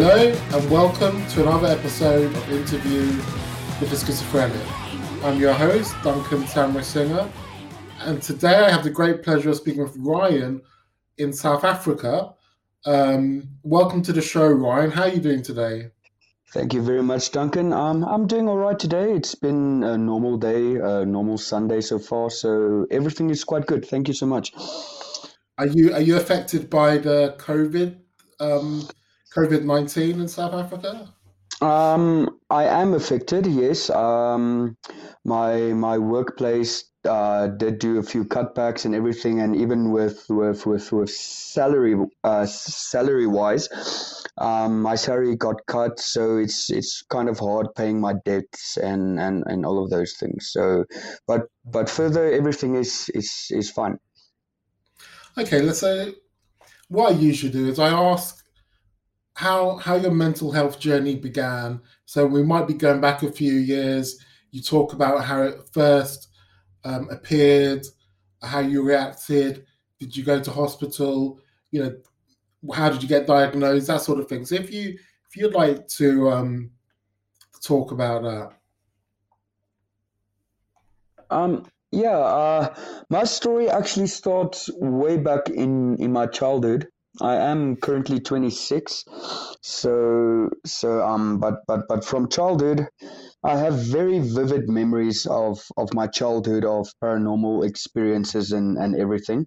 Hello and welcome to another episode of Interview with the Schizophrenic. I'm your host, Duncan Tamra Singer, and today I have the great pleasure of speaking with Ryan in South Africa. Um, welcome to the show, Ryan. How are you doing today? Thank you very much, Duncan. Um, I'm doing all right today. It's been a normal day, a normal Sunday so far, so everything is quite good. Thank you so much. Are you are you affected by the COVID um, COVID nineteen in South Africa? Um, I am affected. Yes. Um, my my workplace uh, did do a few cutbacks and everything, and even with with with, with salary uh, salary wise, um, my salary got cut, so it's it's kind of hard paying my debts and, and, and all of those things. So, but but further, everything is is is fine. Okay, let's say what I usually do is I ask how how your mental health journey began. So we might be going back a few years. You talk about how it first um, appeared, how you reacted. Did you go to hospital? You know, how did you get diagnosed? That sort of thing. So if you if you'd like to um, talk about that. Um, yeah, uh, my story actually starts way back in in my childhood. I am currently 26, so so um, but but but from childhood, I have very vivid memories of of my childhood of paranormal experiences and and everything.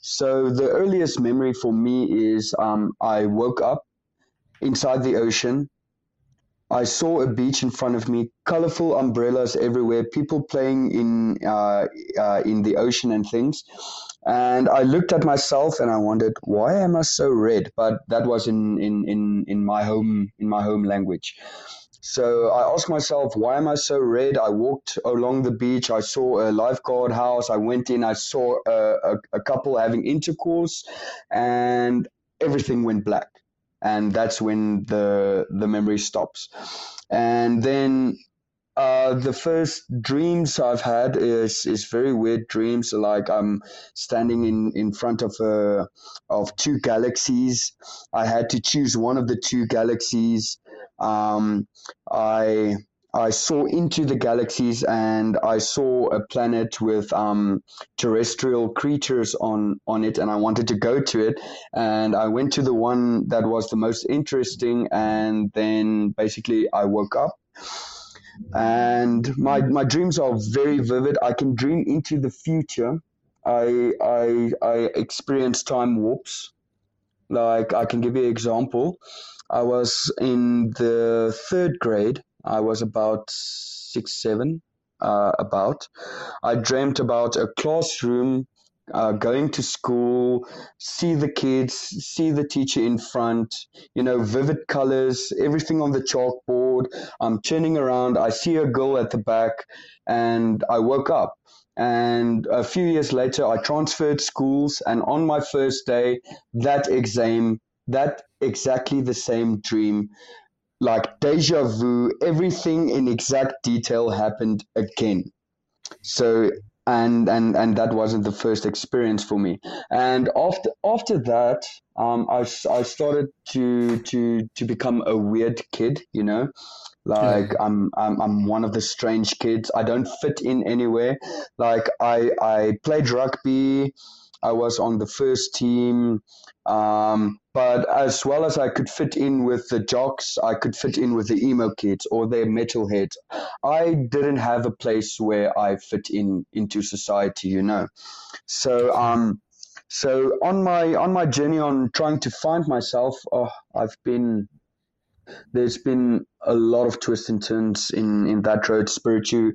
So the earliest memory for me is um, I woke up inside the ocean. I saw a beach in front of me, colorful umbrellas everywhere, people playing in uh, uh, in the ocean and things. And I looked at myself and I wondered, why am I so red? But that was in, in, in, in my home in my home language. So I asked myself, why am I so red? I walked along the beach. I saw a lifeguard house. I went in. I saw a, a, a couple having intercourse, and everything went black. And that's when the the memory stops. And then uh, the first dreams I've had is is very weird dreams. Like I'm standing in, in front of a of two galaxies. I had to choose one of the two galaxies. Um, I I saw into the galaxies and I saw a planet with um, terrestrial creatures on on it, and I wanted to go to it. And I went to the one that was the most interesting, and then basically I woke up and my my dreams are very vivid. I can dream into the future. I I I experience time warps. Like I can give you an example. I was in the third grade. I was about six seven. Uh, about I dreamt about a classroom uh, going to school, see the kids, see the teacher in front, you know, vivid colors, everything on the chalkboard. I'm turning around, I see a girl at the back, and I woke up. And a few years later, I transferred schools, and on my first day, that exam, that exactly the same dream, like deja vu, everything in exact detail happened again. So and and and that wasn't the first experience for me. And after after that um i i started to to to become a weird kid you know? Like yeah. I'm, I'm i'm one of the strange kids. I don't fit in anywhere. Like i i played rugby. I was on the first team. Um but as well as I could fit in with the jocks, I could fit in with the emo kids or their metalheads. I didn't have a place where I fit in into society, you know. So um, so on my on my journey on trying to find myself, oh, I've been there's been a lot of twists and turns in in that road spiritually,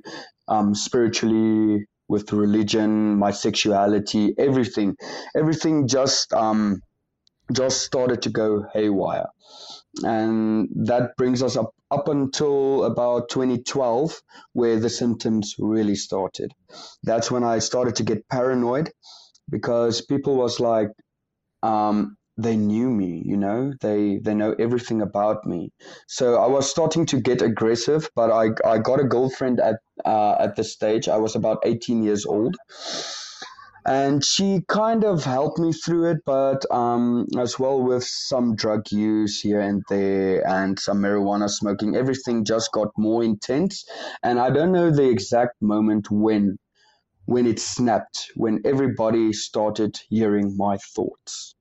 um, spiritually with religion, my sexuality, everything, everything just um just started to go haywire. And that brings us up, up until about 2012, where the symptoms really started. That's when I started to get paranoid because people was like, um, they knew me, you know, they, they know everything about me. So I was starting to get aggressive, but I, I got a girlfriend at, uh, at the stage. I was about 18 years old and she kind of helped me through it, but um, as well with some drug use here and there and some marijuana smoking, everything just got more intense. And I don't know the exact moment when when it snapped, when everybody started hearing my thoughts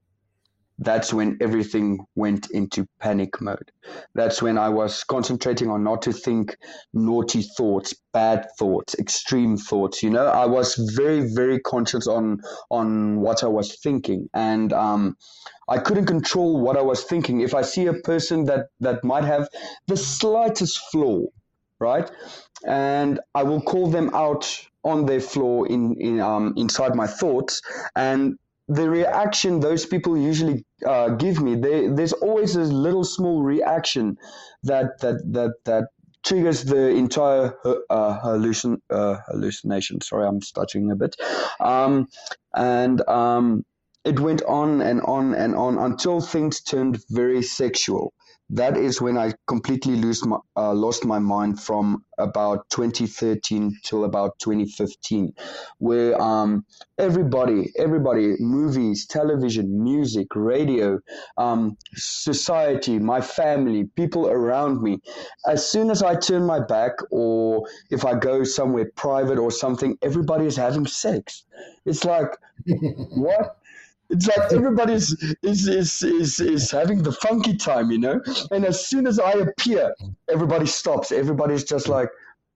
that's when everything went into panic mode. That's when I was concentrating on not to think naughty thoughts, bad thoughts, extreme thoughts. You know, I was very, very conscious on on what I was thinking, and um, I couldn't control what I was thinking. If I see a person that that might have the slightest flaw, right, and I will call them out on their flaw in, in um, inside my thoughts and the reaction those people usually uh, give me, they, there's always a little small reaction that that that that triggers the entire uh, hallucin uh, hallucination. Sorry, I'm stuttering a bit. Um, and um, it went on and on and on until things turned very sexual that is when I completely lose my, uh, lost my mind from about 2013 till about 2015, where um, everybody, everybody, movies, television, music, radio, um, society, my family, people around me, as soon as I turn my back or if I go somewhere private or something, everybody is having sex. It's like, what? It's like everybody's is, is is is having the funky time, you know. And as soon as I appear, everybody stops. Everybody's just like,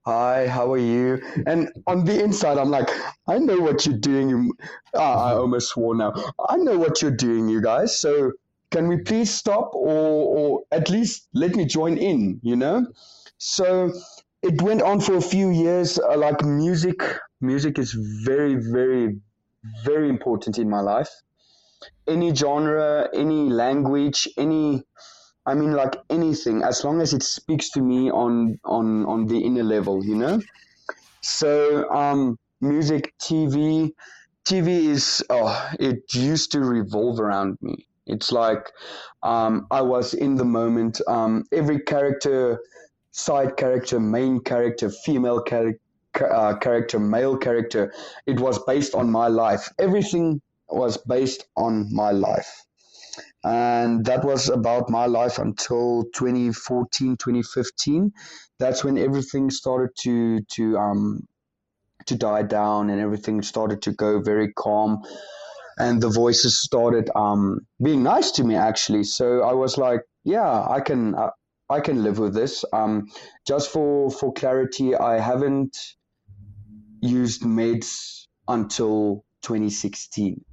"Hi, how are you?" And on the inside, I'm like, "I know what you're doing." Ah, I almost swore now. I know what you're doing, you guys. So can we please stop, or or at least let me join in? You know. So it went on for a few years. Uh, like music, music is very, very, very important in my life any genre, any language, any I mean like anything, as long as it speaks to me on on on the inner level, you know. So um, music, TV, TV is oh, it used to revolve around me. It's like um, I was in the moment. Um, every character, side character, main character, female character. Uh, character, male character, it was based on my life. Everything was based on my life. And that was about my life until 2014, 2015. That's when everything started to, to, um, to die down and everything started to go very calm and the voices started um, being nice to me actually so i was like yeah i can uh, i can live with this um, just for for clarity i haven't used meds until 2016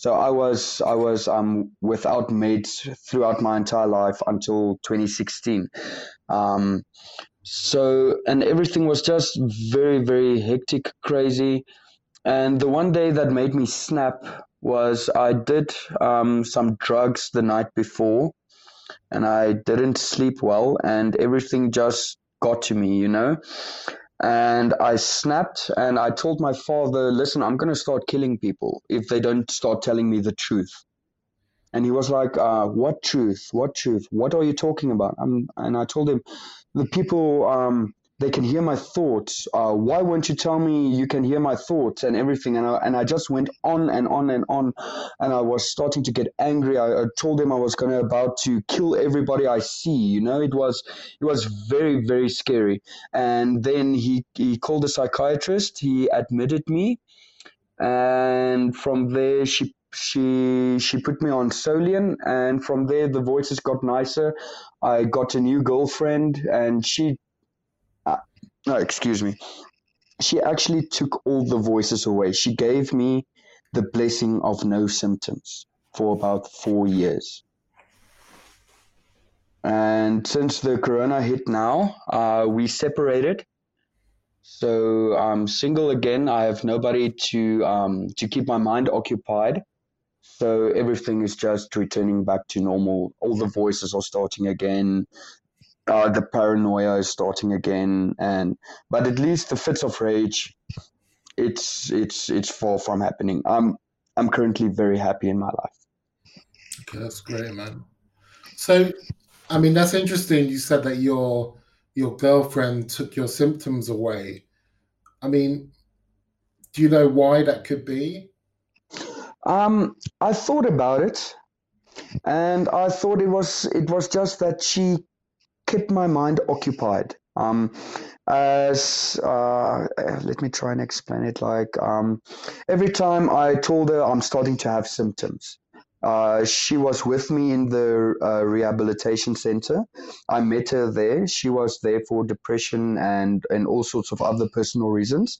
so I was I was um, without mates throughout my entire life until 2016. Um, so and everything was just very very hectic, crazy. And the one day that made me snap was I did um, some drugs the night before, and I didn't sleep well, and everything just got to me, you know and I snapped and I told my father, listen, I'm going to start killing people if they don't start telling me the truth. And he was like, uh, what truth? What truth? What are you talking about? And I told him, the people, um, they can hear my thoughts. Uh, why won't you tell me you can hear my thoughts and everything? And I, and I just went on and on and on, and I was starting to get angry. I, I told him I was gonna about to kill everybody I see. You know, it was it was very very scary. And then he he called a psychiatrist. He admitted me, and from there she she she put me on Solian, and from there the voices got nicer. I got a new girlfriend, and she no, excuse me. She actually took all the voices away. She gave me the blessing of no symptoms for about four years. And since the corona hit now, uh, we separated. So I'm single again. I have nobody to um, to keep my mind occupied. So everything is just returning back to normal. All the voices are starting again uh, the paranoia is starting again, and but at least the fits of rage, it's it's it's far from happening. I'm I'm currently very happy in my life. Okay, that's great, man. So, I mean, that's interesting. You said that your your girlfriend took your symptoms away. I mean, do you know why that could be? Um, I thought about it, and I thought it was it was just that she kept my mind occupied. Um, as uh, let me try and explain it. Like um, every time I told her I'm starting to have symptoms, uh, she was with me in the uh, rehabilitation center. I met her there. She was there for depression and, and all sorts of other personal reasons.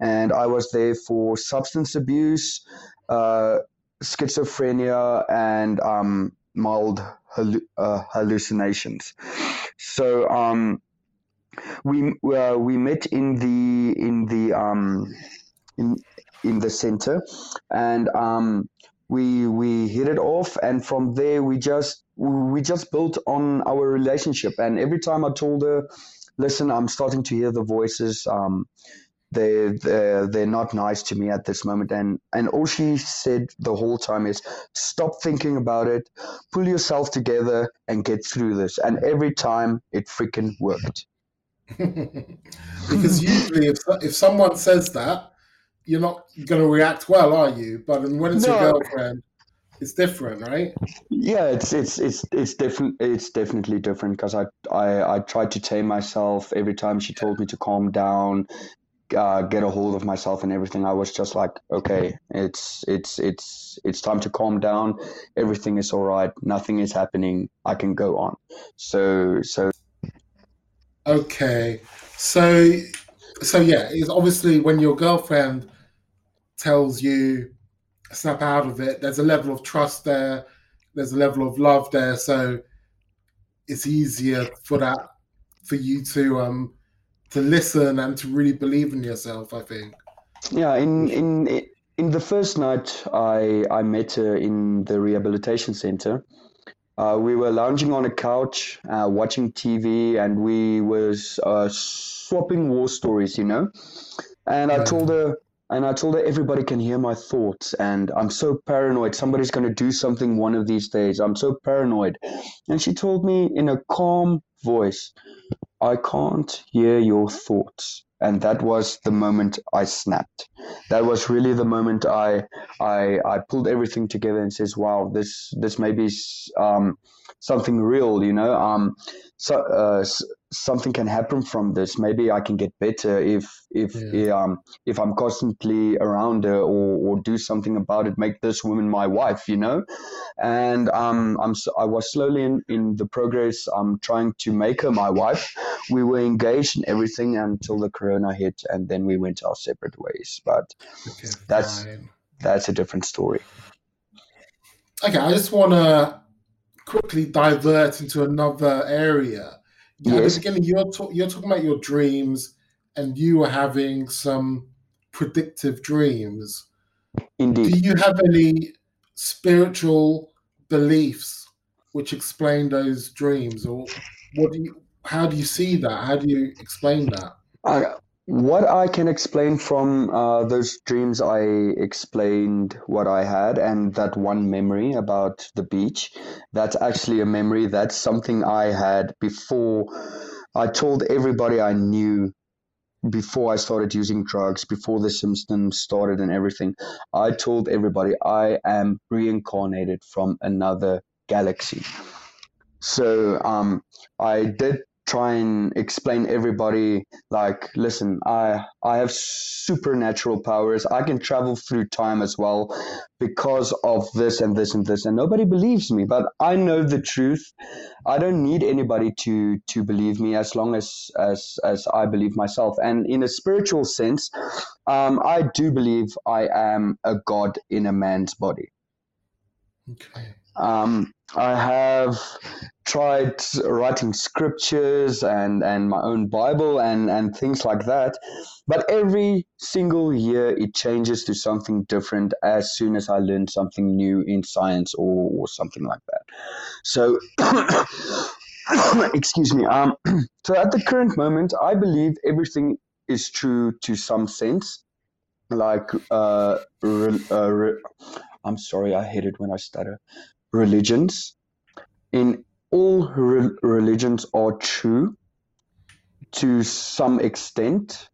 And I was there for substance abuse, uh, schizophrenia, and um, mild hallu- uh, hallucinations. So um, we uh, we met in the in the um, in in the center, and um, we we hit it off and from there we just we just built on our relationship. And every time i told her listen i'm starting to hear the voices um, they they're, they're not nice to me at this moment and and all she said the whole time is stop thinking about it pull yourself together and get through this and every time it freaking worked because usually if, if someone says that you're not going to react well, are you? But when it's no. your girlfriend, it's different, right? Yeah, it's it's it's it's different. It's definitely different because I I I tried to tame myself every time she told me to calm down, uh, get a hold of myself and everything. I was just like, okay, it's it's it's it's time to calm down. Everything is all right. Nothing is happening. I can go on. So so. Okay, so so yeah, it's obviously when your girlfriend tells you snap out of it. There's a level of trust there. There's a level of love there. So it's easier for that for you to um to listen and to really believe in yourself. I think. Yeah, in in in the first night I I met her in the rehabilitation center. Uh, we were lounging on a couch, uh, watching TV, and we was uh, swapping war stories, you know. And I told her, and I told her everybody can hear my thoughts, and I'm so paranoid. Somebody's going to do something one of these days. I'm so paranoid. And she told me in a calm voice, I can't hear your thoughts. And that was the moment I snapped. That was really the moment I I, I pulled everything together and says, "Wow, this this may be um, something real." You know, um, so uh, something can happen from this. Maybe I can get better if if yeah. um if I'm constantly around her or or do something about it. Make this woman my wife, you know. And um I'm I was slowly in in the progress. I'm trying to make her my wife. We were engaged and everything until the corona hit, and then we went our separate ways. But okay, that's fine. that's a different story. Okay, I just want to quickly divert into another area Yes. At the beginning, you're, you're talking about your dreams and you were having some predictive dreams. Indeed. Do you have any spiritual beliefs which explain those dreams, or what do you? How do you see that? How do you explain that? I, what I can explain from uh, those dreams, I explained what I had, and that one memory about the beach. That's actually a memory. That's something I had before. I told everybody I knew before I started using drugs, before the symptoms started and everything. I told everybody I am reincarnated from another galaxy. So um, I did try and explain everybody like listen i i have supernatural powers. I can travel through time as well because of this and this and this and nobody believes me but i know the truth. I don't need anybody to to believe me as long as as as i believe myself. And in a spiritual sense um, i do believe i am a god in a man's body. Okay. Um, I have tried writing scriptures and, and my own Bible and, and things like that. But every single year it changes to something different as soon as I learn something new in science or, or something like that. So, excuse me. Um, so at the current moment, I believe everything is true to some sense. Like, uh, re, uh, re, I'm sorry, I hate it when I stutter religions. In all re- religions are true to some extent,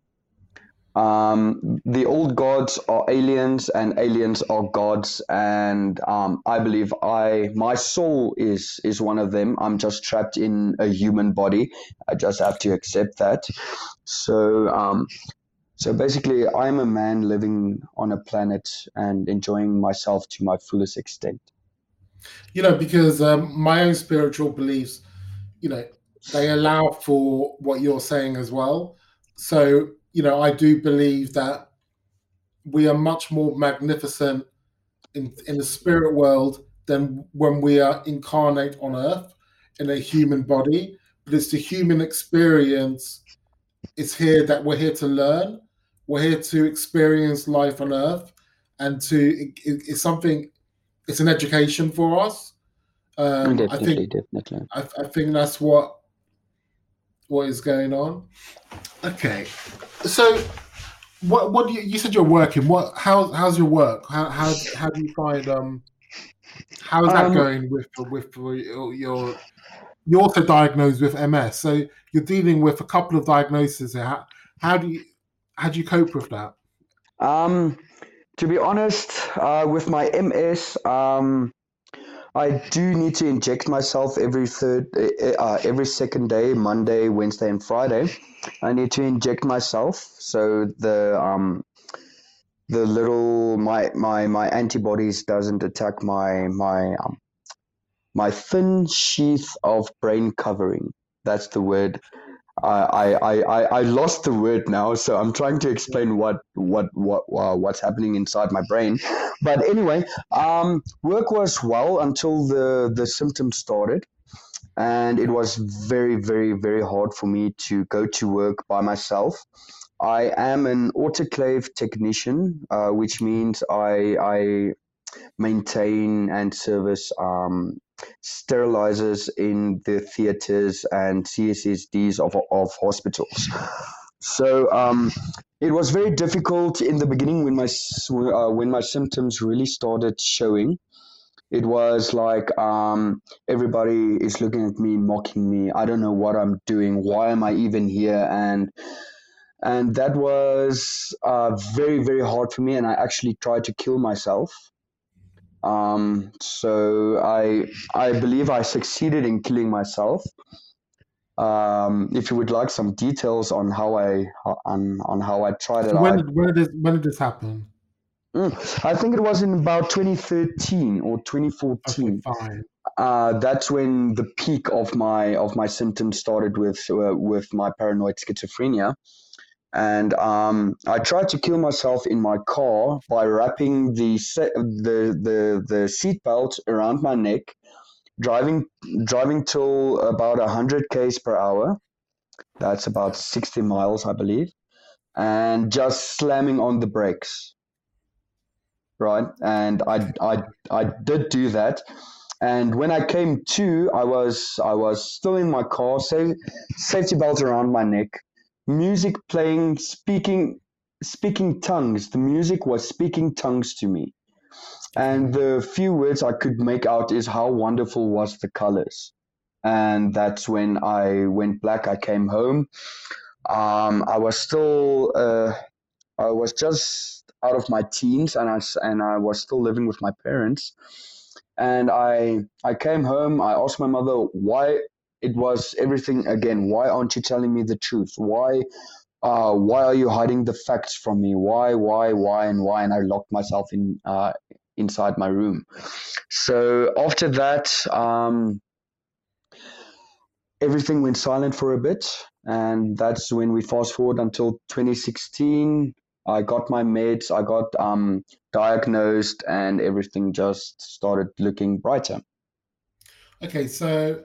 Um, the old gods are aliens, and aliens are gods, and um, I believe I my soul is is one of them. I'm just trapped in a human body. I just have to accept that. So um, so basically, I'm a man living on a planet and enjoying myself to my fullest extent. You know, because um, my own spiritual beliefs, you know, they allow for what you're saying as well. So you know, I do believe that we are much more magnificent in in the spirit world than when we are incarnate on earth in a human body. But it's the human experience. It's here that we're here to learn. We're here to experience life on earth, and to it, it's something. It's an education for us. Um, definitely, I think, definitely. I, I think that's what what is going on. Okay, so what what do you, you said you're working? What how how's your work? How how how do you find um how's that um, going with with your you're also diagnosed with MS, so you're dealing with a couple of diagnoses. How, how do you how do you cope with that? Um, to be honest, uh, with my MS, um, I do need to inject myself every third, uh, uh, every second day, Monday, Wednesday, and Friday. I need to inject myself so the um, the little my my my antibodies doesn't attack my my um, my thin sheath of brain covering. That's the word I, I, I, I lost the word now, so I'm trying to explain what what what uh, what's happening inside my brain. But anyway, um, work was well until the the symptoms started, and it was very very very hard for me to go to work by myself. I am an autoclave technician, uh, which means I I maintain and service um, sterilizers in the theaters and CSSDs of, of hospitals. So um, it was very difficult in the beginning when my uh, when my symptoms really started showing. It was like um, everybody is looking at me, mocking me. I don't know what I'm doing. Why am I even here? And and that was uh, very very hard for me. And I actually tried to kill myself um, so I I believe I succeeded in killing myself. Um, if you would like some details on how I on on how I tried it, when did, when did this, when did this happen? Mm, I think it was in about 2013 or 2014. Okay, uh, that's when the peak of my of my symptoms started with uh, with my paranoid schizophrenia and um, I tried to kill myself in my car by wrapping the se- the the the seatbelt around my neck, driving driving till about hundred k's per hour. That's about sixty miles, I believe, and just slamming on the brakes. Right, and I I I did do that. And when I came to, I was I was still in my car, safety belt around my neck, music playing, speaking, speaking tongues. The music was speaking tongues to me. And the few words I could make out is how wonderful was the colors. And that's when I went black. I came home. Um, I was still, uh, I was just out of my teens, and I and I was still living with my parents. And I I came home. I asked my mother why it was everything again. Why aren't you telling me the truth? Why, uh, why are you hiding the facts from me? Why, why, why, and why? And I locked myself in uh, inside my room. So after that, um, everything went silent for a bit, and that's when we fast forward until 2016. I got my meds, I got um, diagnosed, and everything just started looking brighter. Okay, so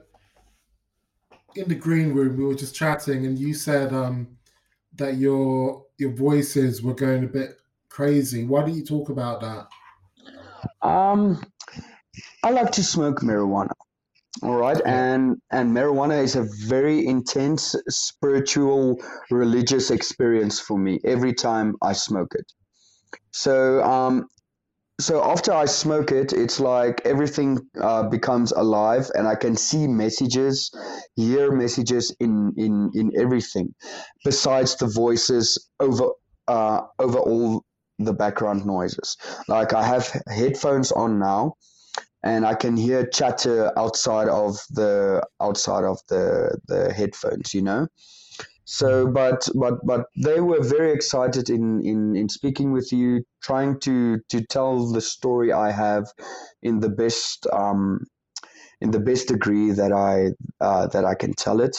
in the green room, we were just chatting, and you said um, that your your voices were going a bit crazy. Why don't you talk about that? Um, I like to smoke marijuana. All right, and and marijuana is a very intense spiritual, religious experience for me every time I smoke it. So um, so after I smoke it, it's like everything uh, becomes alive, and I can see messages, hear messages in in in everything, besides the voices over uh, over all the background noises. Like I have headphones on now, and I can hear chatter outside of the outside of the the headphones. You know. So, but but but they were very excited in in in speaking with you, trying to to tell the story I have in the best um in the best degree that I uh, that I can tell it.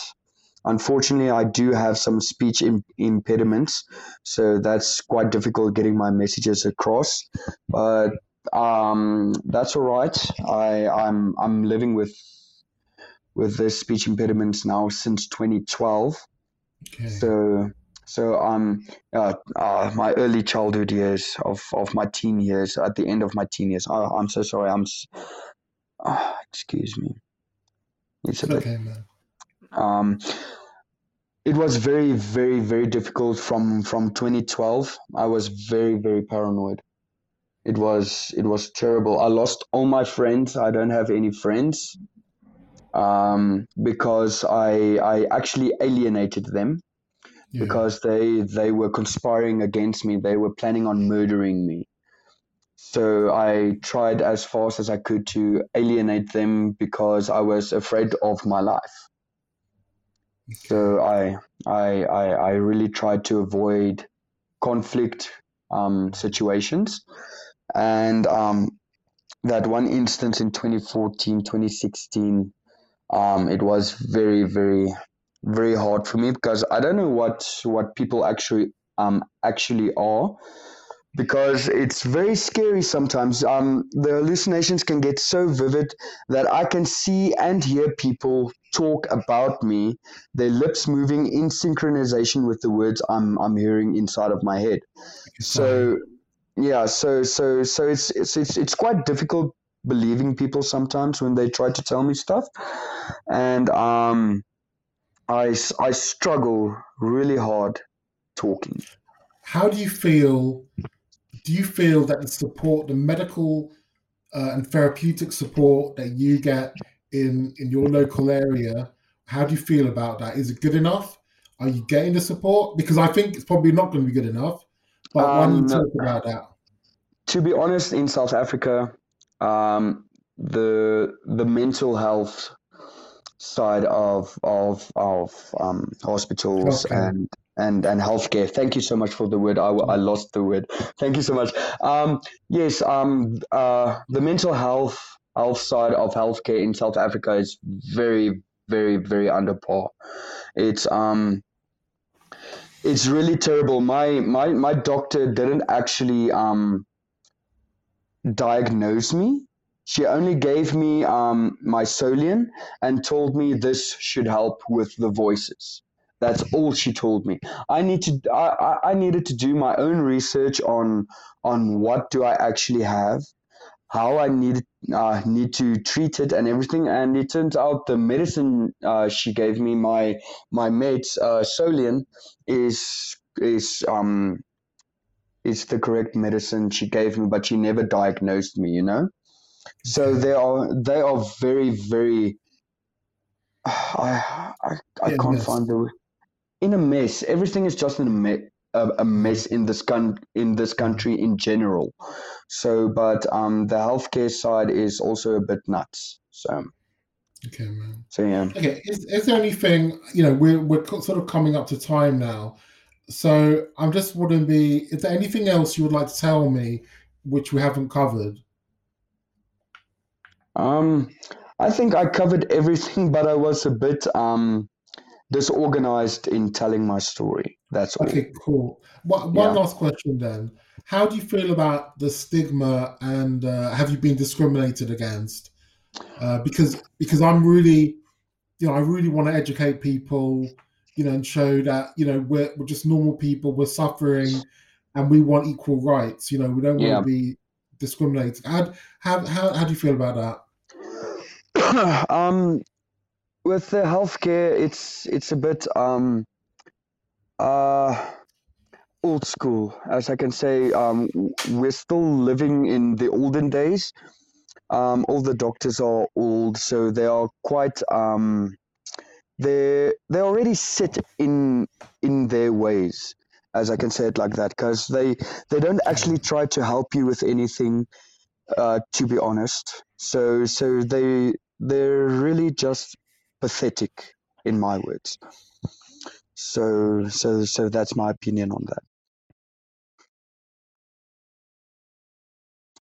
Unfortunately, I do have some speech Im- impediments, so that's quite difficult getting my messages across. But um, that's all right. I I'm I'm living with with this speech impediments now since 2012 Okay. So, so um, uh, uh, my early childhood years of, of my teen years, at the end of my teen years. Oh, I'm so sorry. I'm. Oh, excuse me. It's, it's okay, man. Um, it was very, very, very difficult from from 2012. I was very, very paranoid. It was it was terrible. I lost all my friends. I don't have any friends um, because I I actually alienated them yeah. because they they were conspiring against me. They were planning on murdering me. So I tried as fast as I could to alienate them because I was afraid of my life. So I I I, I really tried to avoid conflict um, situations, and um, that one instance in 2014, 2016 um, it was very very very hard for me because I don't know what what people actually um actually are because it's very scary sometimes. Um, the hallucinations can get so vivid that I can see and hear people talk about me, their lips moving in synchronization with the words I'm I'm hearing inside of my head. So yeah, so so so it's it's it's, it's quite difficult believing people sometimes when they try to tell me stuff. And um, I, I struggle really hard talking. How do you feel? Do you feel that the support, the medical uh, and therapeutic support that you get in in your local area, how do you feel about that? Is it good enough? Are you getting the support? Because I think it's probably not going to be good enough. But um, why don't you talk about that? To be honest, in South Africa, um, the the mental health side of of of um, hospitals okay. and and and healthcare. Thank you so much for the word. I, I lost the word. Thank you so much. Um, yes, um, uh, the mental health health side of healthcare in South Africa is very very very under par. It's um it's really terrible. My my my doctor didn't actually um diagnose me. She only gave me um, my Solian and told me this should help with the voices. That's all she told me. I need to. I, I needed to do my own research on on what do I actually have, how I need uh, need to treat it and everything. And it turns out the medicine uh, she gave me, my my meds, uh, Solian, is is um is the correct medicine she gave me, but she never diagnosed me, you know? So they are they are very, very I I, I can't find the in a mess. Everything is just in a mess a, mess in this gun in this country in general. So, but um, the healthcare side is also a bit nuts. So, okay, man. So yeah. Okay, is, is there anything you know we're we're sort of coming up to time now? So I'm just wondering, be is there anything else you would like to tell me which we haven't covered? Um, I think I covered everything, but I was a bit um disorganized in telling my story. That's all. Okay, cool. One, one yeah. last question then. How do you feel about the stigma and uh, have you been discriminated against? Uh, because because I'm really, you know, I really want to educate people you know, and show that you know we're we're just normal people, we're suffering, and we want equal rights. You know, we don't want to be discriminated. How how how how do you feel about that? um, with the healthcare, it's it's a bit um uh old school, as I can say. Um, we're still living in the olden days. Um, all the doctors are old, so they are quite um they they already sit in in their ways as I can say it like that, because they they don't actually try to help you with anything. Uh, to be honest, so so they they're really just pathetic, in my words. So so so that's my opinion on that.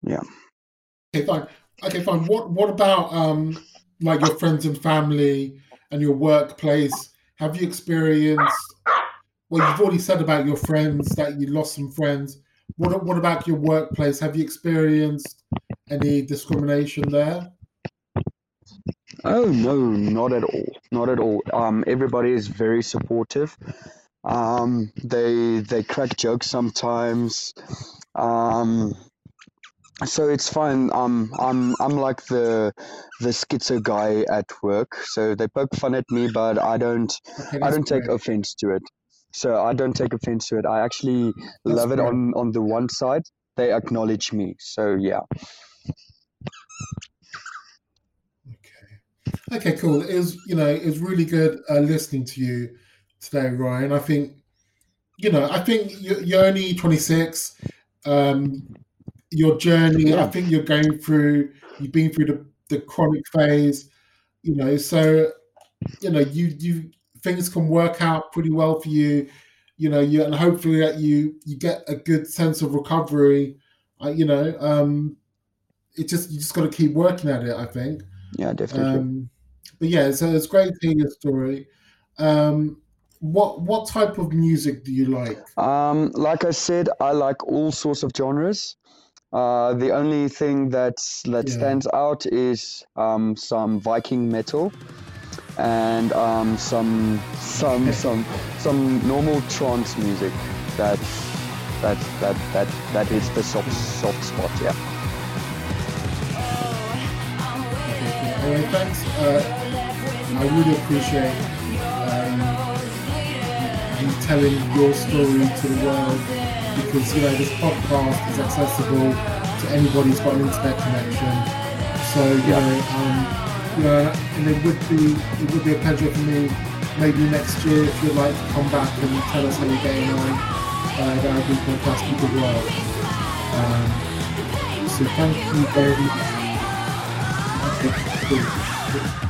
Yeah. Okay, fine. Okay, fine. What what about um like your friends and family and your workplace? Have you experienced well you've already said about your friends that you lost some friends. What what about your workplace? Have you experienced any discrimination there? Oh no, not at all. Not at all. Um, everybody is very supportive. Um, they they crack jokes sometimes. Um, so it's fine. Um, I'm I'm like the the schizo guy at work. So they poke fun at me, but I don't Okay, I don't take offense to it. So I don't take offense to it. I actually That's love it on on the one side. They acknowledge me. So yeah. Okay. Okay, cool. It was, you know, it was really good uh, listening to you today, Ryan. I think, you know, I think you're, you're only 26. Um, your journey, I think you're going through, you've been through the, the chronic phase, you know, so, you know, you, you, things can work out pretty well for you, you know, you, and hopefully that you, you get a good sense of recovery, uh, you know, um, it just, you just got to keep working at it, I think. Yeah, definitely. Um, but yeah, so it's great to hear your story. Um, what what type of music do you like? Um, like I said, I like all sorts of genres. Uh, the only thing that's, that Yeah. stands out is um, some Viking metal and um, some some some some normal trance music. That that that that that hits the soft soft spot. Yeah. Anyway, thanks. Uh, I really appreciate um, you telling your story to the world because you know this podcast is accessible to anybody who's got an internet connection. So you Yeah. know, um, you know, and it would be it would be a pleasure for me maybe next year if you'd like to come back and tell us how you're getting on. Uh, that would be fantastic as well. Um, so thank you very much. Okay, cool.